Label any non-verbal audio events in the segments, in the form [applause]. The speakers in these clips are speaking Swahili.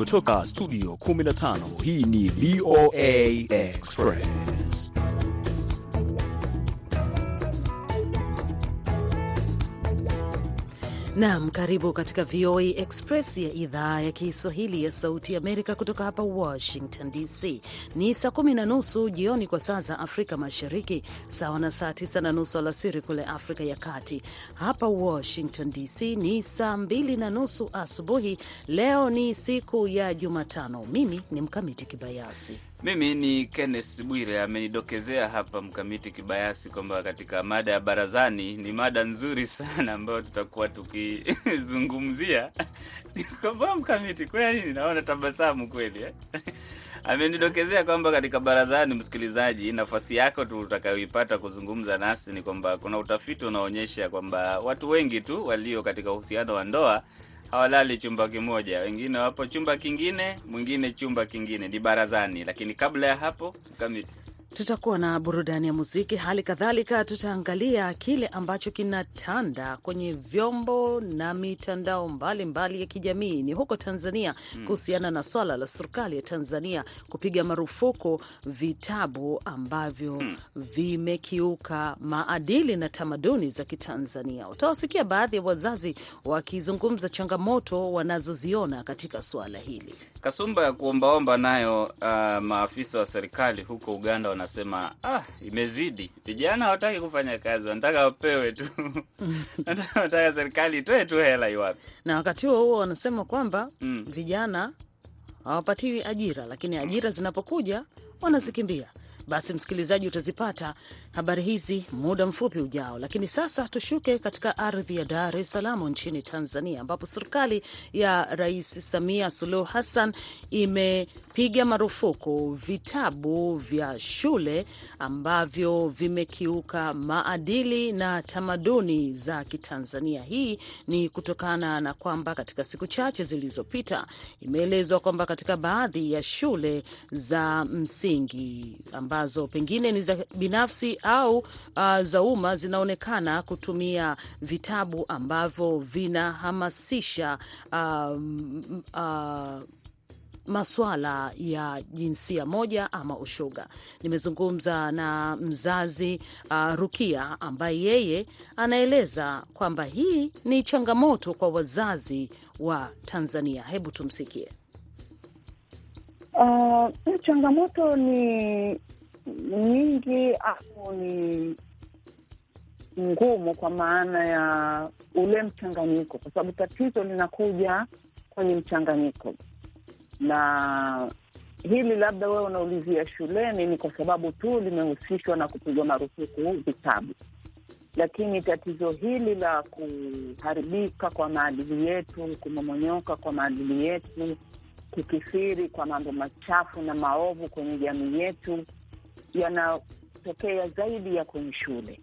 kutoka studio 15 hii ni VOA Express. Naam, karibu katika VOA Express ya idhaa ya Kiswahili ya Sauti Amerika kutoka hapa Washington DC. Ni saa kumi na nusu jioni kwa saa za Afrika Mashariki, sawa na saa tisa na nusu alasiri kule Afrika ya Kati. Hapa Washington DC ni saa mbili na nusu asubuhi. Leo ni siku ya Jumatano. Mimi ni Mkamiti Kibayasi. Mimi ni Kenneth Bwire. Amenidokezea hapa Mkamiti Kibayasi kwamba katika mada ya barazani ni mada nzuri sana ambayo tutakuwa tukizungumzia [laughs] kwamba Mkamiti, kweli naona tabasamu kweli eh? [laughs] Amenidokezea kwamba katika barazani, msikilizaji, nafasi yako tu utakayoipata kuzungumza nasi ni kwamba kuna utafiti unaonyesha kwamba watu wengi tu walio katika uhusiano wa ndoa hawalali chumba kimoja, wengine wapo chumba kingine, mwingine chumba kingine, ni barazani. Lakini kabla ya hapo, Mkamiti, tutakuwa na burudani ya muziki, hali kadhalika tutaangalia kile ambacho kinatanda kwenye vyombo na mitandao mbalimbali mbali ya kijamii ni huko Tanzania kuhusiana na swala la serikali ya Tanzania kupiga marufuku vitabu ambavyo mm, vimekiuka maadili na tamaduni za Kitanzania. Utawasikia baadhi ya wazazi wakizungumza changamoto wanazoziona katika suala hili. Kasumba ya kuombaomba nayo, uh, maafisa wa serikali huko Uganda wanasema ah, imezidi. Vijana hawataki kufanya kazi, wanataka wapewe tu [laughs] wanataka serikali itoe tu hela iwapi. Na wakati huo huo wanasema kwamba Mm. vijana hawapatiwi ajira, lakini ajira zinapokuja wanazikimbia. Basi msikilizaji, utazipata habari hizi muda mfupi ujao, lakini sasa tushuke katika ardhi ya Dar es Salaam nchini Tanzania, ambapo serikali ya Rais Samia Suluhu Hassan imepiga marufuku vitabu vya shule ambavyo vimekiuka maadili na tamaduni za Kitanzania. Hii ni kutokana na kwamba katika siku chache zilizopita imeelezwa kwamba katika baadhi ya shule za msingi ambazo pengine ni za binafsi au uh, za umma zinaonekana kutumia vitabu ambavyo vinahamasisha uh, uh, maswala ya jinsia moja ama ushoga. Nimezungumza na mzazi uh, Rukia ambaye yeye anaeleza kwamba hii ni changamoto kwa wazazi wa Tanzania. Hebu tumsikie. Uh, changamoto ni nyingi au ni ngumu kwa maana ya ule mchanganyiko, kwa sababu tatizo linakuja kwenye mchanganyiko, na hili labda wewe unaulizia shuleni ni kwa sababu tu limehusishwa na kupigwa marufuku vitabu, lakini tatizo hili la kuharibika kwa maadili yetu, kumomonyoka kwa maadili yetu kukithiri kwa mambo machafu na maovu kwenye jamii yetu yanatokea zaidi ya kwenye shule,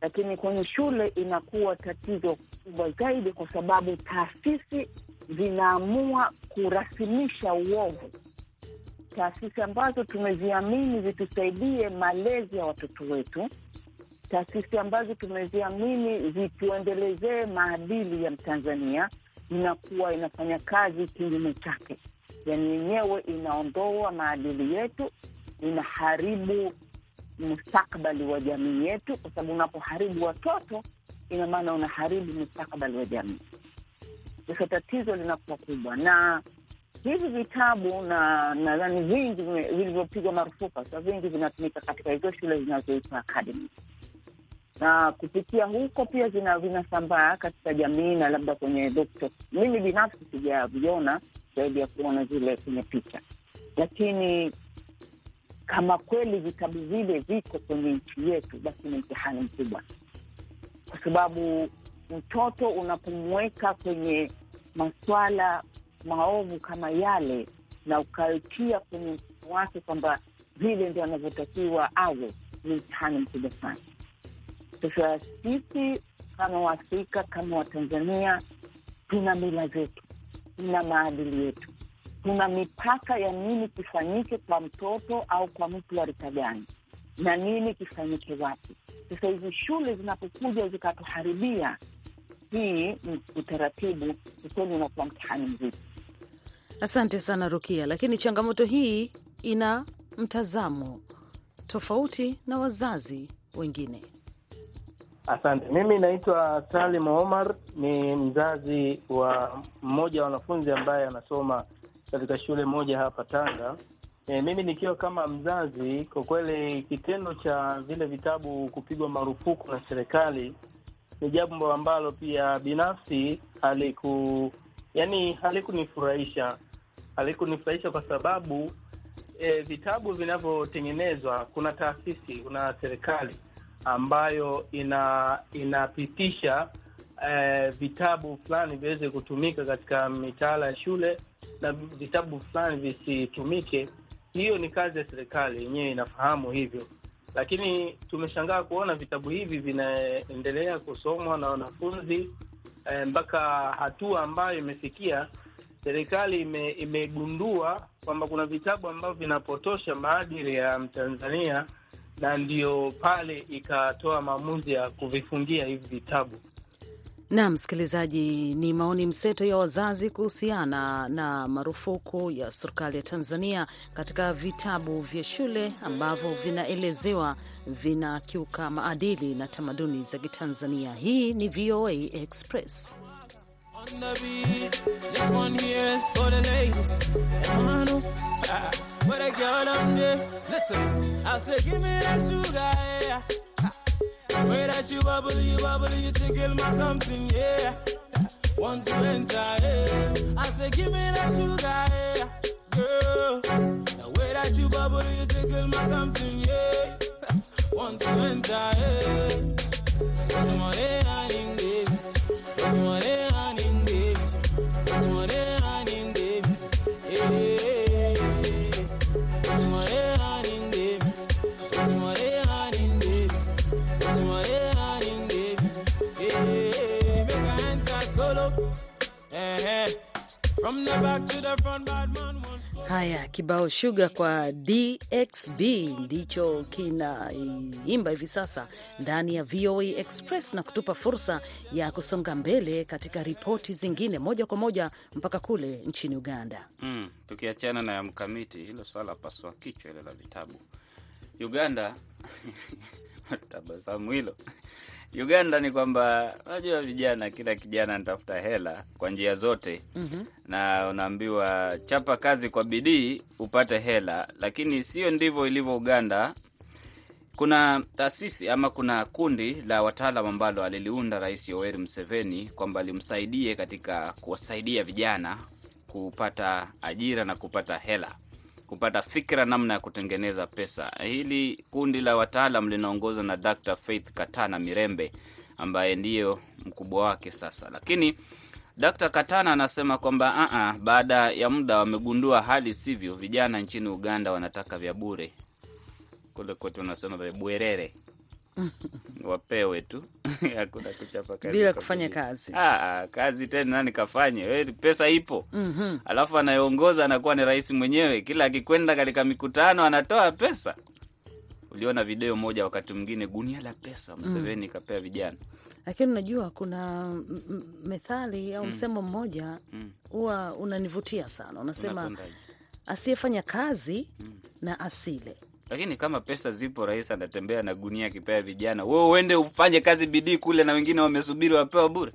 lakini kwenye shule inakuwa tatizo kubwa zaidi, kwa sababu taasisi zinaamua kurasimisha uovu, taasisi ambazo tumeziamini zitusaidie malezi ya watoto wetu, taasisi ambazo tumeziamini zituendelezee maadili ya Mtanzania inakuwa inafanya kazi kinyume chake, yaani yenyewe inaondoa maadili yetu, inaharibu mustakabali wa jamii yetu, kwa sababu unapoharibu watoto, ina maana unaharibu mustakbali wa jamii. Sasa tatizo linakuwa kubwa, na hivi vitabu na nadhani vingi vilivyopigwa marufuku, sasa vingi vinatumika katika hizo shule zinazoitwa academy na kupitia huko pia vinasambaa katika jamii na labda kwenye dokto. Mimi binafsi sijaviona zaidi ya kuona zile kwenye picha, lakini kama kweli vitabu vile viko kwenye nchi yetu, basi ni mtihani mkubwa, kwa sababu mtoto unapomweka kwenye maswala maovu kama yale na ukaitia kwenye mfumo wake kwamba vile ndio anavyotakiwa awe, ni mtihani mkubwa sana. Sasa sisi kama Waafrika, kama Watanzania, tuna mila zetu, tuna maadili yetu, tuna mipaka ya nini kifanyike kwa mtoto au kwa mtu wa rika gani na nini kifanyike wapi. Sasa hizi shule zinapokuja zikatuharibia hii utaratibu, ukweli unakuwa mtihani mzito. Asante sana Rukia, lakini changamoto hii ina mtazamo tofauti na wazazi wengine. Asante. Mimi naitwa Salim Omar, ni mzazi wa mmoja wa wanafunzi ambaye anasoma katika shule moja hapa Tanga. E, mimi nikiwa kama mzazi, kwa kweli kitendo cha vile vitabu kupigwa marufuku na serikali ni jambo ambalo pia binafsi haliku yani halikunifurahisha halikunifurahisha kwa sababu e, vitabu vinavyotengenezwa, kuna taasisi, kuna serikali ambayo ina inapitisha e, vitabu fulani viweze kutumika katika mitaala ya shule na vitabu fulani visitumike. Hiyo ni kazi ya serikali yenyewe, inafahamu hivyo, lakini tumeshangaa kuona vitabu hivi vinaendelea kusomwa na wanafunzi eh, mpaka hatua ambayo imefikia serikali ime, imegundua kwamba kuna vitabu ambavyo vinapotosha maadili ya Mtanzania na ndio pale ikatoa maamuzi ya kuvifungia hivi vitabu. Na msikilizaji, ni maoni mseto ya wazazi kuhusiana na marufuku ya serikali ya Tanzania katika vitabu vya shule ambavyo vinaelezewa vinakiuka maadili na tamaduni za Kitanzania. Hii ni VOA Express. Way that you bubble, you bubble, you tickle my something, yeah. Want to enter, yeah. I say, give me that sugar, yeah. Girl, the way that you bubble, you tickle my something, yeah. [laughs] Want to enter, yeah. Cause I'm I'm in this. Cause Haya, kibao shuga kwa DXB ndicho kinaimba hivi sasa ndani ya VOA Express na kutupa fursa ya kusonga mbele katika ripoti zingine moja kwa moja mpaka kule nchini Uganda. Mm, tukiachana na ya mkamiti, hilo swala paswa kichwa ile la vitabu Uganda [laughs] [laughs] tabasamu hilo Uganda ni kwamba unajua vijana, kila kijana anatafuta hela kwa njia zote Mhm. na unaambiwa chapa kazi kwa bidii upate hela, lakini sio ndivyo ilivyo Uganda. Kuna taasisi ama kuna kundi la wataalam ambalo aliliunda Rais Yoweri Museveni kwamba limsaidie katika kuwasaidia vijana kupata ajira na kupata hela, kupata fikra namna ya kutengeneza pesa. Hili kundi la wataalam linaongozwa na Dr. Faith Katana Mirembe ambaye ndiyo mkubwa wake sasa, lakini Dr. Katana anasema kwamba uh, baada ya muda wamegundua hali sivyo. Vijana nchini Uganda wanataka vya bure, kule kwetu wanasema vya bwerere [laughs] wapewe tu [laughs] hakuna kuchapa kazi Bila kufanya kazi. Ah, ah, kazi tena nani kafanye? We, pesa ipo Mhm. alafu anayeongoza anakuwa ni rais mwenyewe. Kila akikwenda katika mikutano anatoa pesa. Uliona video moja wakati mwingine, gunia la pesa Museveni kapea vijana. Lakini unajua kuna methali au msemo mmoja Mm. huwa unanivutia sana, unasema asiyefanya kazi na asile. Lakini kama pesa zipo, rais anatembea na gunia akipea vijana, wewe uende ufanye kazi bidii kule, na wengine wamesubiri wapewa bure.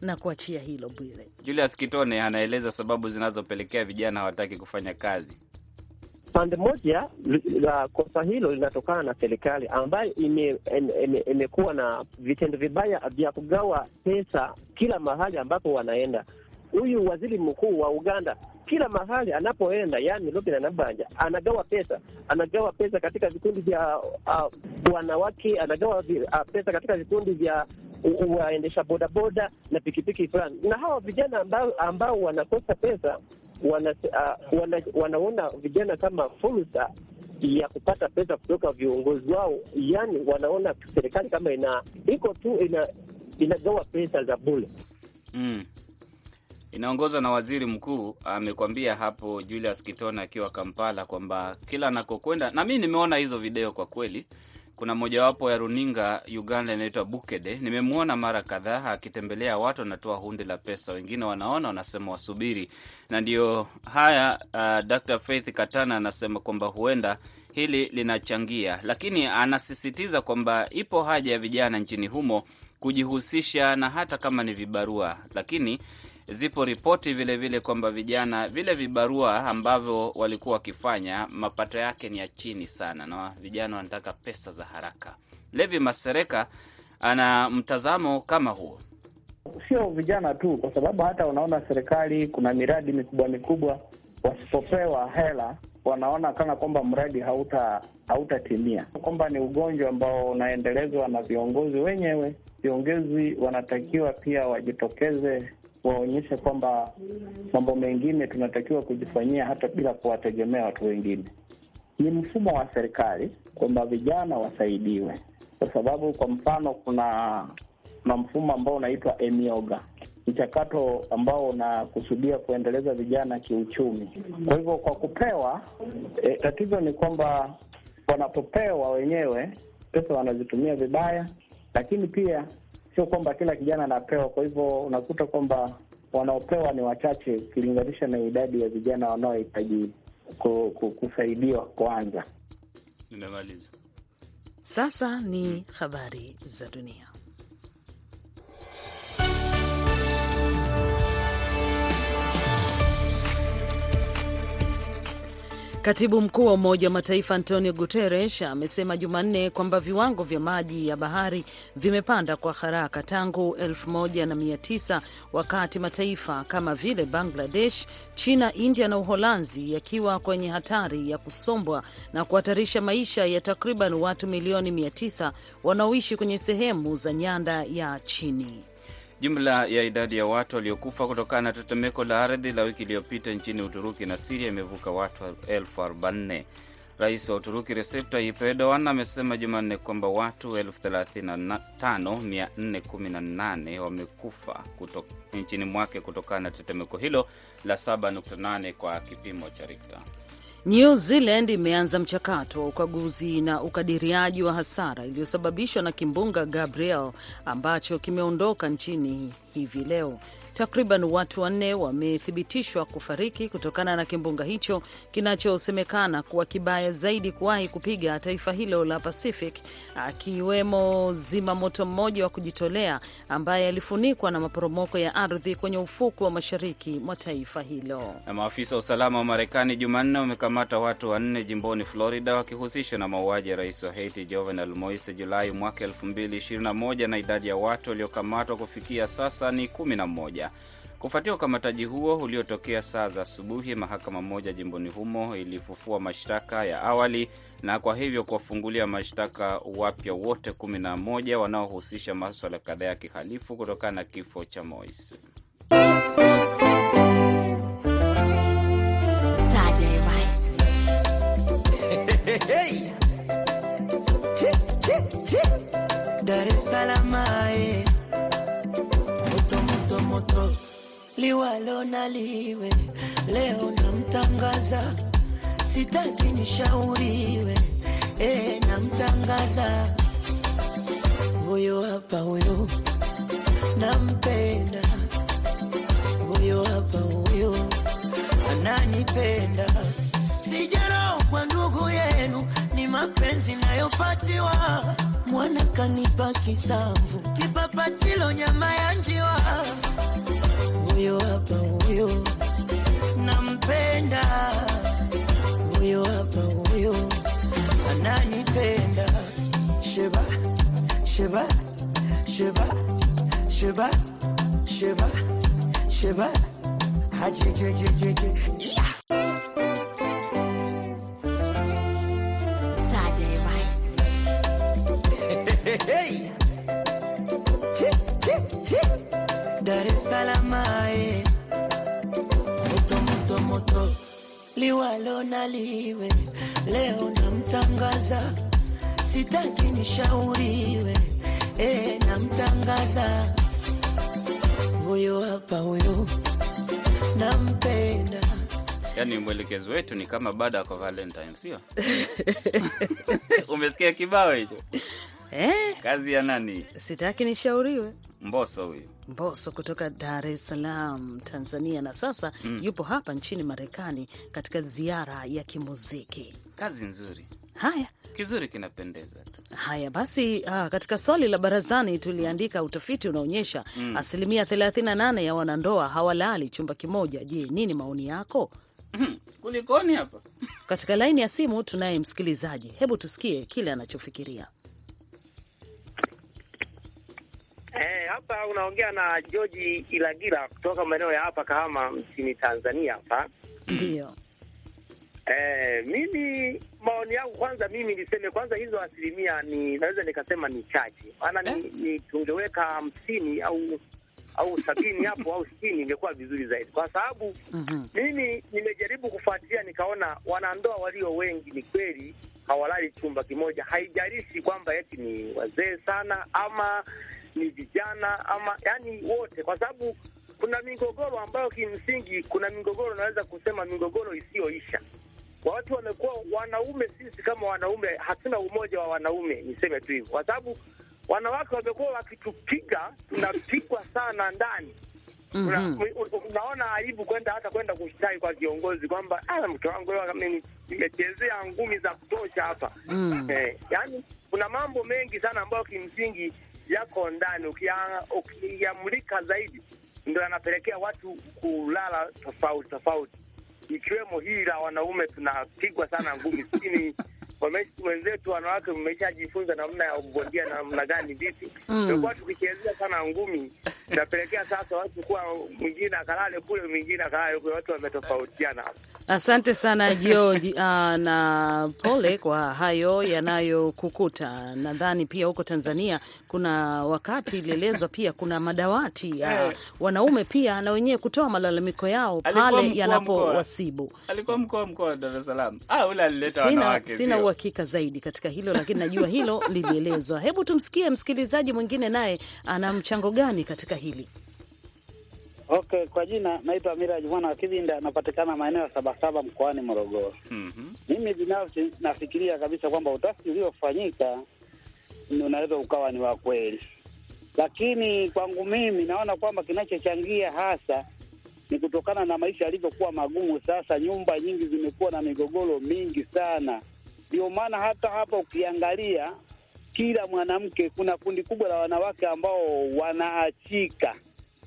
na kuachia hilo Bwire. Julius Kitone anaeleza sababu zinazopelekea vijana hawataki kufanya kazi. Pande moja la kosa hilo linatokana na serikali ambayo imekuwa ime- ime- imekuwa na vitendo vibaya vya kugawa pesa kila mahali ambapo wanaenda. Huyu waziri mkuu wa Uganda kila mahali anapoenda, yani Robin Anabanja anagawa pesa, anagawa pesa katika vikundi vya uh, wanawake, anagawa uh, pesa katika vikundi vya waendesha bodaboda na pikipiki fulani, na hawa vijana ambao, ambao wanakosa pesa wana, uh, wana, wanaona vijana kama fursa ya kupata pesa kutoka viongozi wao, yani wanaona serikali kama ina iko tu ina inagawa pesa za bure. Mm. Inaongozwa na waziri mkuu amekwambia hapo Julius Kitone akiwa Kampala kwamba kila anakokwenda, na mi nimeona hizo video kwa kweli, kuna mojawapo ya runinga Uganda inaitwa Bukede. Nimemwona mara kadhaa akitembelea watu, anatoa hundi la pesa, wengine wanaona wanasema wasubiri, na ndio haya. Uh, Dr. Faith Katana anasema kwamba huenda hili linachangia, lakini anasisitiza kwamba ipo haja ya vijana nchini humo kujihusisha na hata kama ni vibarua, lakini zipo ripoti vilevile kwamba vijana vile vibarua ambavyo walikuwa wakifanya mapato yake ni ya chini sana, na vijana wanataka pesa za haraka. Levi Masereka ana mtazamo kama huo. Sio vijana tu, kwa sababu hata unaona serikali kuna miradi mikubwa mikubwa, wasipopewa hela wanaona kana kwamba mradi hauta hautatimia, kwamba ni ugonjwa ambao unaendelezwa na viongozi wenyewe. Viongozi wanatakiwa pia wajitokeze, waonyeshe kwamba mambo mengine tunatakiwa kujifanyia hata bila kuwategemea watu wengine. Ni mfumo wa serikali kwamba vijana wasaidiwe, kwa sababu kwa mfano kuna na mfumo ambao unaitwa Emioga, mchakato ambao unakusudia kuendeleza vijana kiuchumi. Kwa hivyo kwa kupewa e, tatizo ni kwamba wanapopewa wenyewe pesa wanazitumia vibaya, lakini pia sio kwamba kila kijana anapewa. Kwa hivyo unakuta kwamba wanaopewa ni wachache ukilinganisha na idadi ya vijana wanaohitaji ku, ku, kusaidiwa kwanza. Nimemaliza. Sasa ni habari za dunia. Katibu mkuu wa Umoja wa Mataifa Antonio Guterres amesema Jumanne kwamba viwango vya maji ya bahari vimepanda kwa haraka tangu 1900 wakati mataifa kama vile Bangladesh, China, India na Uholanzi yakiwa kwenye hatari ya kusombwa na kuhatarisha maisha ya takriban watu milioni 900 wanaoishi kwenye sehemu za nyanda ya chini. Jumla ya idadi ya watu waliokufa kutokana na tetemeko la ardhi la wiki iliyopita nchini Uturuki na Siria imevuka watu elfu arobaini. Rais wa Uturuki Recep Tayyip Erdogan amesema Jumanne kwamba watu elfu thelathini na tano mia nne kumi na nane wamekufa nchini mwake kutokana na tetemeko hilo la 7.8 kwa kipimo cha Richter. New Zealand imeanza mchakato wa ukaguzi na ukadiriaji wa hasara iliyosababishwa na kimbunga Gabriel ambacho kimeondoka nchini hivi leo. Takriban watu wanne wamethibitishwa kufariki kutokana na kimbunga hicho kinachosemekana kuwa kibaya zaidi kuwahi kupiga taifa hilo la Pacific, akiwemo zimamoto mmoja wa kujitolea ambaye alifunikwa na maporomoko ya ardhi kwenye ufuku wa mashariki mwa taifa hilo. Na maafisa wa usalama wa Marekani Jumanne wamekamata watu wanne jimboni Florida wakihusishwa na mauaji ya rais wa Haiti Jovenel Moise Julai mwaka 2021 na idadi ya watu waliokamatwa kufikia sasa ni 11. Kufuatia ukamataji huo uliotokea saa za asubuhi, mahakama moja jimboni humo ilifufua mashtaka ya awali na kwa hivyo kuwafungulia mashtaka wapya wote 11 wanaohusisha maswala kadhaa ya kihalifu kutokana na kifo cha Moise. [laughs] liwalo na liwe leo namtangaza sitaki nishauriwe e, namtangaza. Huyo hapa huyo nampenda. Huyo hapa huyo ananipenda. Sijarau kwa ndugu yenu ni mapenzi nayopatiwa. Mwana kanipa kisamvu kipapatilo nyama ya njiwa huyo hapa oh, huyo nampenda. Huyo hapa oh, huyo ananipenda. Sheba sheba sheba sheba sheba sheba hajejejejeje yeah. Liwalo na liwe leo namtangaza sitaki nishauriwe e, namtangaza huyo hapa huyo nampenda Yaani mwelekezo wetu ni kama baada kwa Valentine, sio? [laughs] Umesikia kibao hicho? Eh, Kazi ya nani? sitaki nishauriwe. Mboso huyu. Mboso kutoka Dar es Salaam, Tanzania, na sasa yupo hapa nchini Marekani katika ziara ya kimuziki. Kazi nzuri, Haya, kizuri, kinapendeza. Haya basi, ah, katika swali la barazani tuliandika, utafiti unaonyesha asilimia 38 ya wanandoa hawalali chumba kimoja. Je, nini maoni yako? Kulikoni hapa? Katika laini ya simu tunaye msikilizaji, hebu tusikie kile anachofikiria. Eh, hapa unaongea na George Ilagira kutoka maeneo ya hapa Kahama nchini Tanzania hapa. Ndio. Eh, mimi maoni yangu kwanza, mimi niseme kwanza, hizo asilimia ni naweza nikasema ni chache, maana ni, ni tungeweka hamsini au au sabini hapo au sitini ingekuwa vizuri zaidi, kwa sababu Mhm. mimi nimejaribu kufuatilia nikaona wanandoa walio wengi ni kweli hawalali chumba kimoja. Haijalishi kwamba eti ni wazee sana ama ni vijana ama yani wote, kwa sababu kuna migogoro ambayo kimsingi, kuna migogoro naweza kusema migogoro isiyoisha. Watu wamekuwa wanaume, sisi kama wanaume hatuna umoja wa wanaume, niseme tu hivyo, kwa sababu wanawake wamekuwa wakitupiga, tunapigwa sana ndani u- u- unaona aibu kwenda hata kwenda kushtaki kwa kiongozi kwamba "Ah, mke wangu leo nimechezea ngumi za kutosha hapa Mm. eh, yani kuna mambo mengi sana ambayo kimsingi yako ndani ukiyamulika zaidi ndo yanapelekea watu kulala tofauti tofauti. Ikiwemo hii la wanaume tunapigwa sana ngumi sini wenzetu wanawake mmeshajifunza namna ya bondia namna gani vipi Mm. tumekuwa tukichezea sana ngumi inapelekea sasa watu kuwa mwingine akalale kule mwingine akalale kule watu wametofautiana Asante sana George, [laughs] ah, na pole kwa hayo yanayokukuta. Nadhani pia huko Tanzania kuna wakati ilielezwa pia kuna madawati ya Eh. wanaume pia na wenyewe kutoa malalamiko yao pale wa yanapowasibu. Alikuwa mkuu wa mkoa wa Dar es Salaam. Ah, ule alileta wanawake. sina? Uhakika zaidi katika hilo, lakini najua hilo [laughs] lilielezwa. Hebu tumsikie msikilizaji mwingine, naye ana mchango gani katika hili? Okay, kwa jina naitwa Miraji mwana wa Kivinda, napatikana maeneo ya Sabasaba mkoani Morogoro. Mhm. Mimi binafsi nafikiria kabisa kwamba utafiti uliofanyika unaweza ukawa ni wa kweli, lakini kwangu mimi naona kwamba kinachochangia hasa ni kutokana na maisha yalivyokuwa magumu. Sasa nyumba nyingi zimekuwa na migogoro mingi sana, ndio maana hata hapa ukiangalia kila mwanamke, kuna kundi kubwa la wanawake ambao wanaachika.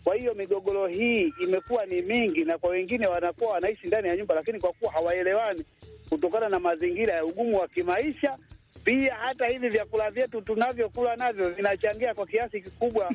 Kwa hiyo migogoro hii imekuwa ni mingi, na kwa wengine wanakuwa wanaishi ndani ya nyumba, lakini kwa kuwa hawaelewani kutokana na mazingira ya ugumu wa kimaisha. Pia hata hivi vyakula vyetu tunavyokula navyo vinachangia kwa kiasi kikubwa.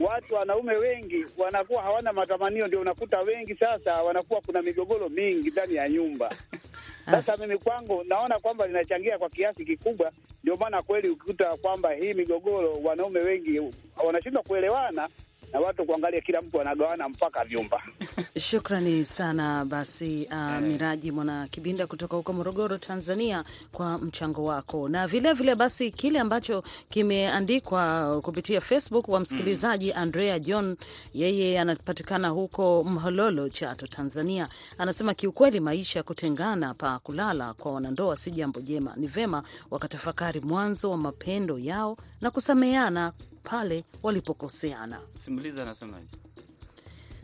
Watu wanaume wengi wanakuwa hawana matamanio, ndio unakuta wengi sasa wanakuwa kuna migogoro mingi ndani ya nyumba. [laughs] Sasa mimi kwangu naona kwamba linachangia kwa kiasi kikubwa. Ndio maana kweli ukikuta kwamba hii migogoro, wanaume wengi wanashindwa kuelewana na watu kuangalia, kila mtu anagawana mpaka vyumba. [laughs] Shukrani sana basi, uh, Miraji Mwana Kibinda kutoka huko Morogoro, Tanzania, kwa mchango wako, na vilevile vile basi kile ambacho kimeandikwa kupitia Facebook wa msikilizaji Andrea John, yeye anapatikana huko Mhololo, Chato, Tanzania, anasema kiukweli, maisha ya kutengana pa kulala kwa wanandoa si jambo jema. Ni vema wakatafakari mwanzo wa mapendo yao na kusameheana pale walipokoseana. Simulizi anasemaje?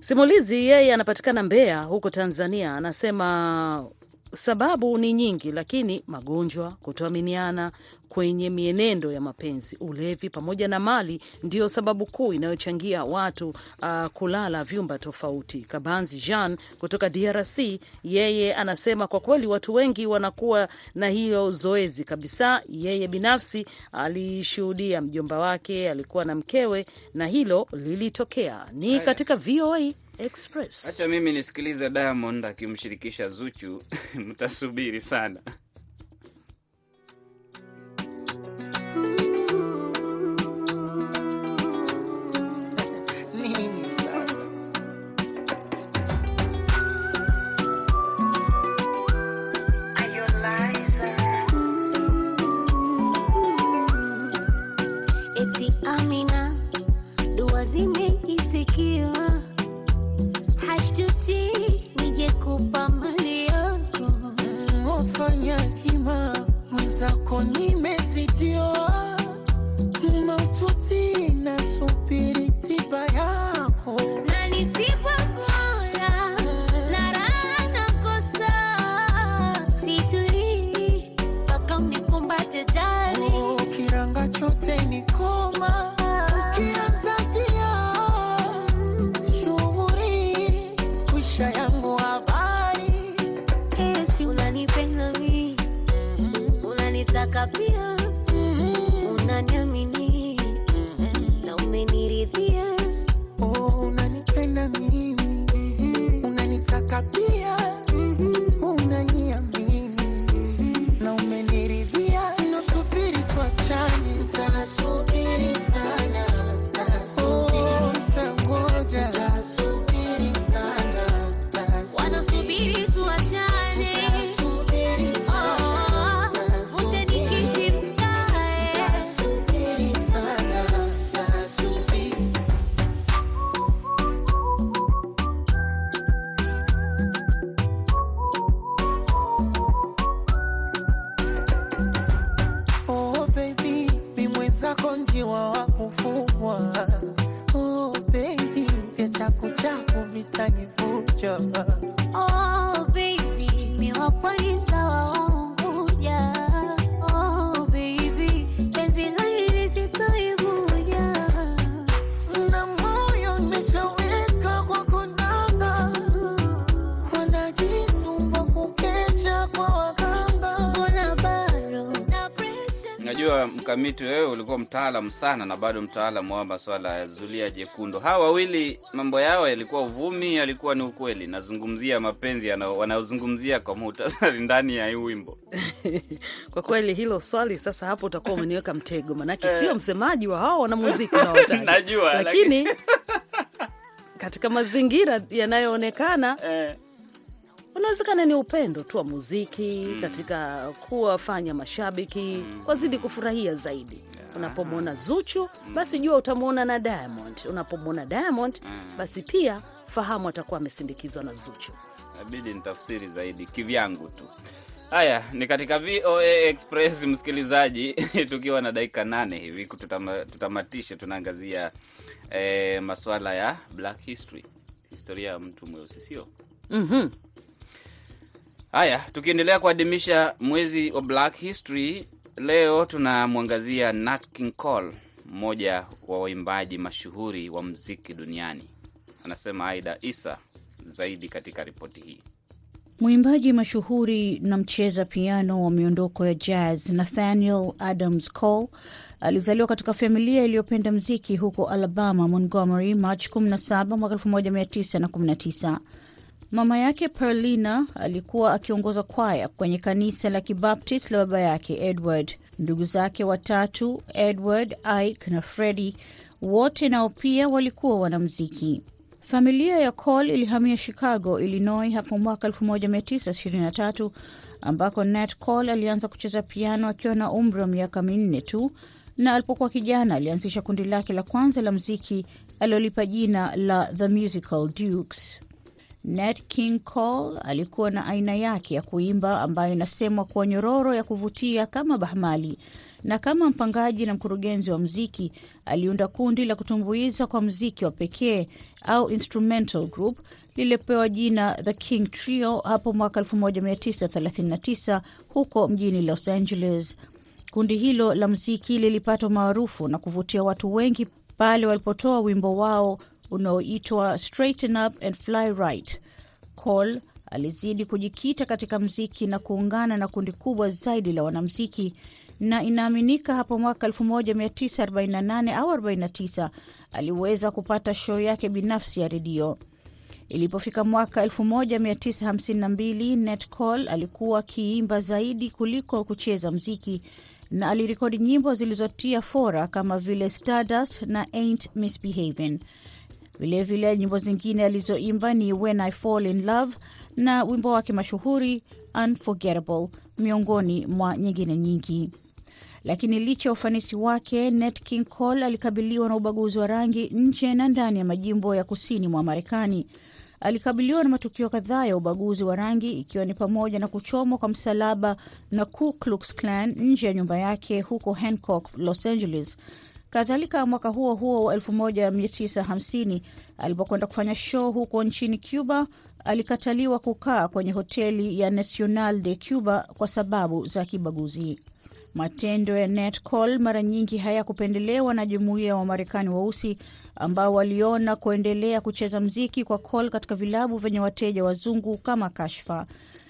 Simulizi yeye anapatikana Mbeya huko Tanzania, anasema sababu ni nyingi, lakini magonjwa, kutoaminiana kwenye mienendo ya mapenzi, ulevi pamoja na mali ndiyo sababu kuu inayochangia watu uh, kulala vyumba tofauti. Kabanzi Jean kutoka DRC, yeye anasema kwa kweli watu wengi wanakuwa na hiyo zoezi kabisa. Yeye binafsi alishuhudia mjomba wake alikuwa na mkewe na hilo lilitokea. Ni katika VOA Express. Acha mimi nisikilize Diamond akimshirikisha Zuchu. [laughs] Mtasubiri sana. Najua mkamiti, wewe ulikuwa mtaalamu sana na bado mtaalamu wa maswala ya zulia jekundu. Hawa wawili mambo yao yalikuwa uvumi, yalikuwa ni ukweli. Nazungumzia mapenzi wanaozungumzia kwa muhtasari ndani ya hii wimbo. [laughs] Kwa kweli hilo swali sasa, hapo utakuwa umeniweka mtego, manake sio msemaji wa hao wanamuziki. [laughs] Najua, lakini katika mazingira yanayoonekana [laughs] Eh, unawezekana ni upendo tu wa muziki katika kuwafanya mashabiki wazidi kufurahia zaidi. Unapomwona Zuchu basi jua utamwona na Diamond. Unapomwona Diamond basi pia fahamu atakuwa amesindikizwa na Zuchu. inabidi nitafsiri zaidi kivyangu tu. Haya, ni katika VOA Express msikilizaji, [laughs] tukiwa na dakika nane hivi tutama, tutamatishe. tunaangazia eh, maswala ya Black History, historia ya mtu mweusi, sio? Mhm. Haya, tukiendelea kuadhimisha mwezi wa Black History, leo tunamwangazia Nat King Cole, mmoja wa waimbaji mashuhuri wa mziki duniani. Anasema Aida Isa zaidi katika ripoti hii. Mwimbaji mashuhuri na mcheza piano wa miondoko ya jazz Nathaniel Adams Cole alizaliwa katika familia iliyopenda mziki huko Alabama, Montgomery, Machi 17 mwaka 1919. Mama yake Perlina alikuwa akiongoza kwaya kwenye kanisa la Kibaptist la baba yake Edward. Ndugu zake watatu Edward, Ike na Freddie wote nao pia walikuwa wanamziki. Familia ya Cole ilihamia Chicago, Illinois hapo mwaka 1923 ambako Nat Cole alianza kucheza piano akiwa na umri wa miaka minne tu, na alipokuwa kijana alianzisha kundi lake la kwanza la mziki alilolipa jina la The Musical Dukes. Nat King Cole alikuwa na aina yake ya kuimba ambayo inasemwa kuwa nyororo ya kuvutia kama bahmali, na kama mpangaji na mkurugenzi wa mziki aliunda kundi la kutumbuiza kwa mziki wa pekee au instrumental group lililopewa jina The King Trio hapo mwaka 1939 huko mjini Los Angeles. Kundi hilo la mziki lilipata maarufu na kuvutia watu wengi pale walipotoa wimbo wao unaoitwa Straighten Up and Fly Right. Cole alizidi kujikita katika mziki na kuungana na kundi kubwa zaidi la wanamziki, na inaaminika hapo mwaka 1948 au 49 aliweza kupata show yake binafsi ya redio. Ilipofika mwaka 1952 Nat Cole alikuwa akiimba zaidi kuliko kucheza mziki na alirekodi nyimbo zilizotia fora kama vile Stardust na Ain't Misbehavin'. Vilevile nyimbo zingine alizoimba ni When I Fall in Love na wimbo wake mashuhuri Unforgettable, miongoni mwa nyingine nyingi. Lakini licha ya ufanisi wake, Nat King Cole alikabiliwa na ubaguzi wa rangi nje na ndani ya majimbo ya kusini mwa Marekani. alikabiliwa na matukio kadhaa ya ubaguzi wa rangi ikiwa ni pamoja na kuchomwa kwa msalaba na Ku Klux Klan nje ya nyumba yake huko Hancock, Los Angeles. Kadhalika, mwaka huo huo wa 1950 alipokwenda kufanya show huko nchini Cuba, alikataliwa kukaa kwenye hoteli ya Nacional de Cuba kwa sababu za kibaguzi. Matendo ya Nat Cole mara nyingi hayakupendelewa na jumuiya ya Wamarekani weusi ambao waliona kuendelea kucheza mziki kwa Cole katika vilabu vyenye wateja wazungu kama kashfa.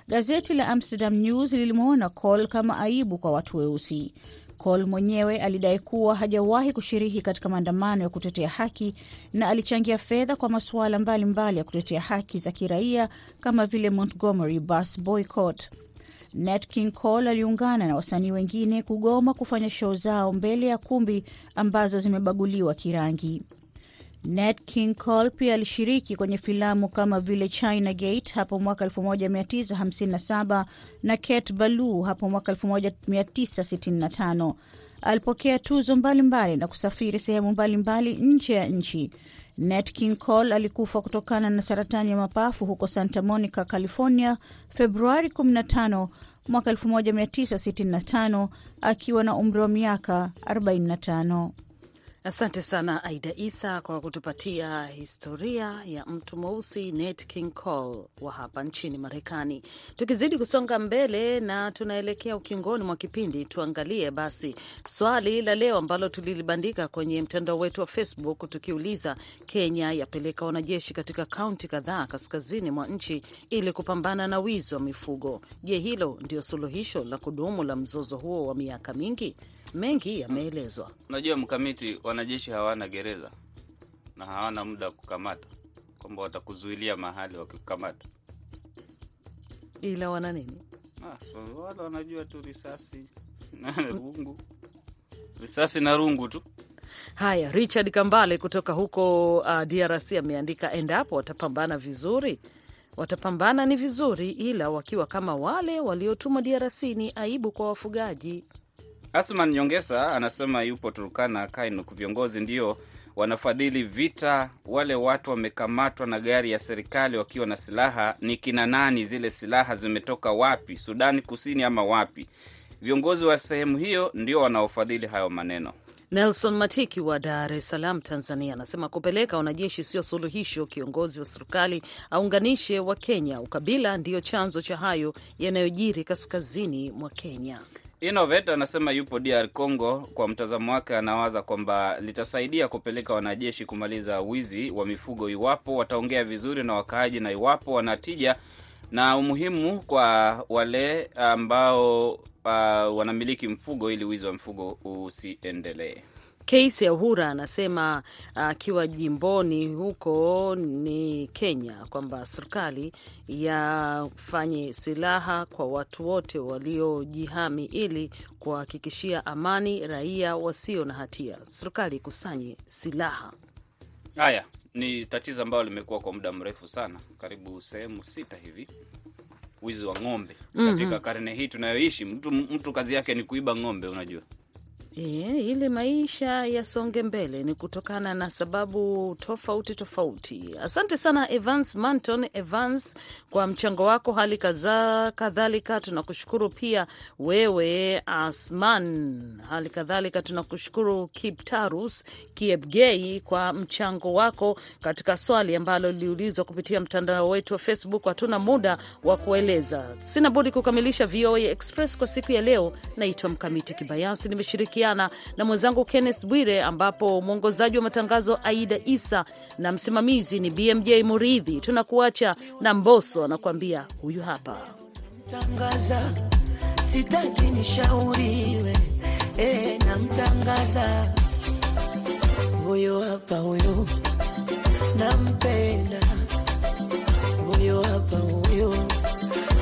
Gazeti la Amsterdam News lilimwona Cole kama aibu kwa watu weusi. Cole mwenyewe alidai kuwa hajawahi kushiriki katika maandamano ya kutetea haki na alichangia fedha kwa masuala mbalimbali ya kutetea haki za kiraia kama vile Montgomery bus boycott. Nat King Cole aliungana na wasanii wengine kugoma kufanya show zao mbele ya kumbi ambazo zimebaguliwa kirangi. Nat King Cole pia alishiriki kwenye filamu kama vile China Gate hapo mwaka 1957 na Cat Ballou hapo mwaka 1965. Alipokea tuzo mbalimbali mbali na kusafiri sehemu mbalimbali nje ya nchi. Nat King Cole alikufa kutokana na saratani ya mapafu huko Santa Monica, California, Februari 15 mwaka 1965 akiwa na umri wa miaka 45. Asante sana Aida Isa kwa kutupatia historia ya mtu mweusi Nat King Cole wa hapa nchini Marekani. Tukizidi kusonga mbele na tunaelekea ukingoni mwa kipindi, tuangalie basi swali la leo ambalo tulilibandika kwenye mtandao wetu wa Facebook tukiuliza, Kenya yapeleka wanajeshi katika kaunti kadhaa kaskazini mwa nchi ili kupambana na wizi wa mifugo. Je, hilo ndio suluhisho la kudumu la mzozo huo wa miaka mingi? Mengi yameelezwa. Unajua mkamiti, wanajeshi hawana gereza na hawana muda wa kukamata, kwamba watakuzuilia mahali wakikukamata. Ila wana nini? Ah, so, wala wanajua tu risasi [laughs] na rungu, risasi na rungu tu. Haya, Richard Kambale kutoka huko uh, DRC ameandika, endapo watapambana vizuri watapambana ni vizuri, ila wakiwa kama wale waliotumwa DRC ni aibu kwa wafugaji. Asman Nyongesa anasema yupo Turkana Kainuk, viongozi ndio wanafadhili vita. Wale watu wamekamatwa na gari ya serikali wakiwa na silaha, ni kina nani? Zile silaha zimetoka wapi? Sudani Kusini ama wapi? Viongozi wa sehemu hiyo ndio wanaofadhili hayo maneno. Nelson Matiki wa Dar es Salaam, Tanzania, anasema kupeleka wanajeshi sio suluhisho. Kiongozi wa serikali aunganishe wa Kenya. Ukabila ndiyo chanzo cha hayo yanayojiri kaskazini mwa Kenya. Innovet anasema yupo DR Congo. Kwa mtazamo wake, anawaza kwamba litasaidia kupeleka wanajeshi kumaliza wizi wa mifugo iwapo wataongea vizuri na wakaaji na iwapo wanatija na umuhimu kwa wale ambao uh, wanamiliki mfugo ili wizi wa mfugo usiendelee. Kesi Ahura anasema akiwa uh, jimboni huko ni Kenya, kwamba serikali yafanye silaha kwa watu wote waliojihami ili kuhakikishia amani raia wasio na hatia. Serikali ikusanye silaha. Haya ni tatizo ambalo limekuwa kwa muda mrefu sana, karibu sehemu sita hivi, wizi wa ng'ombe katika karne hii tunayoishi. Mtu, mtu kazi yake ni kuiba ng'ombe, unajua E, ili maisha yasonge mbele ni kutokana na sababu tofauti tofauti. Asante sana Evans Manton Evans kwa mchango wako, hali kadha kadhalika tunakushukuru pia wewe Asman, hali kadhalika tunakushukuru Kiptarus Kiepgei kwa mchango wako katika swali ambalo liliulizwa kupitia mtandao wetu wa Facebook. Hatuna muda wa kueleza, sina budi kukamilisha VOA Express kwa siku ya leo. Naitwa Mkamiti Kibayasi, nimeshirikiana na mwenzangu Kenneth Bwire, ambapo mwongozaji wa matangazo Aida Isa na msimamizi ni BMJ Muridhi. Tunakuacha na Mboso anakuambia huyu hapa. Mtangaza, sitaki nishauriwe, e, namtangaza. Huyo hapa, huyo. Nampenda, huyo hapa, huyo.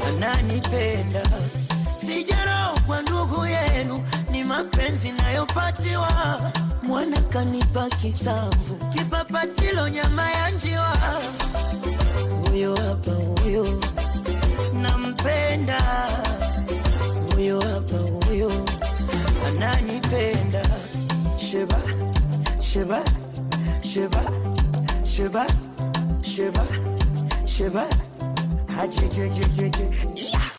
Ananipenda, sijarogwa ndugu yenu, ni mapenzi nayopatiwa, mwana kanipa kisamvu, kipapatilo nyama ya njiwa, huyo hapa, huyo nampenda. Huyo hapa, huyo ananipenda. Sheba, sheba, sheba, sheba, sheba, sheba, ajejejejeje, yeah.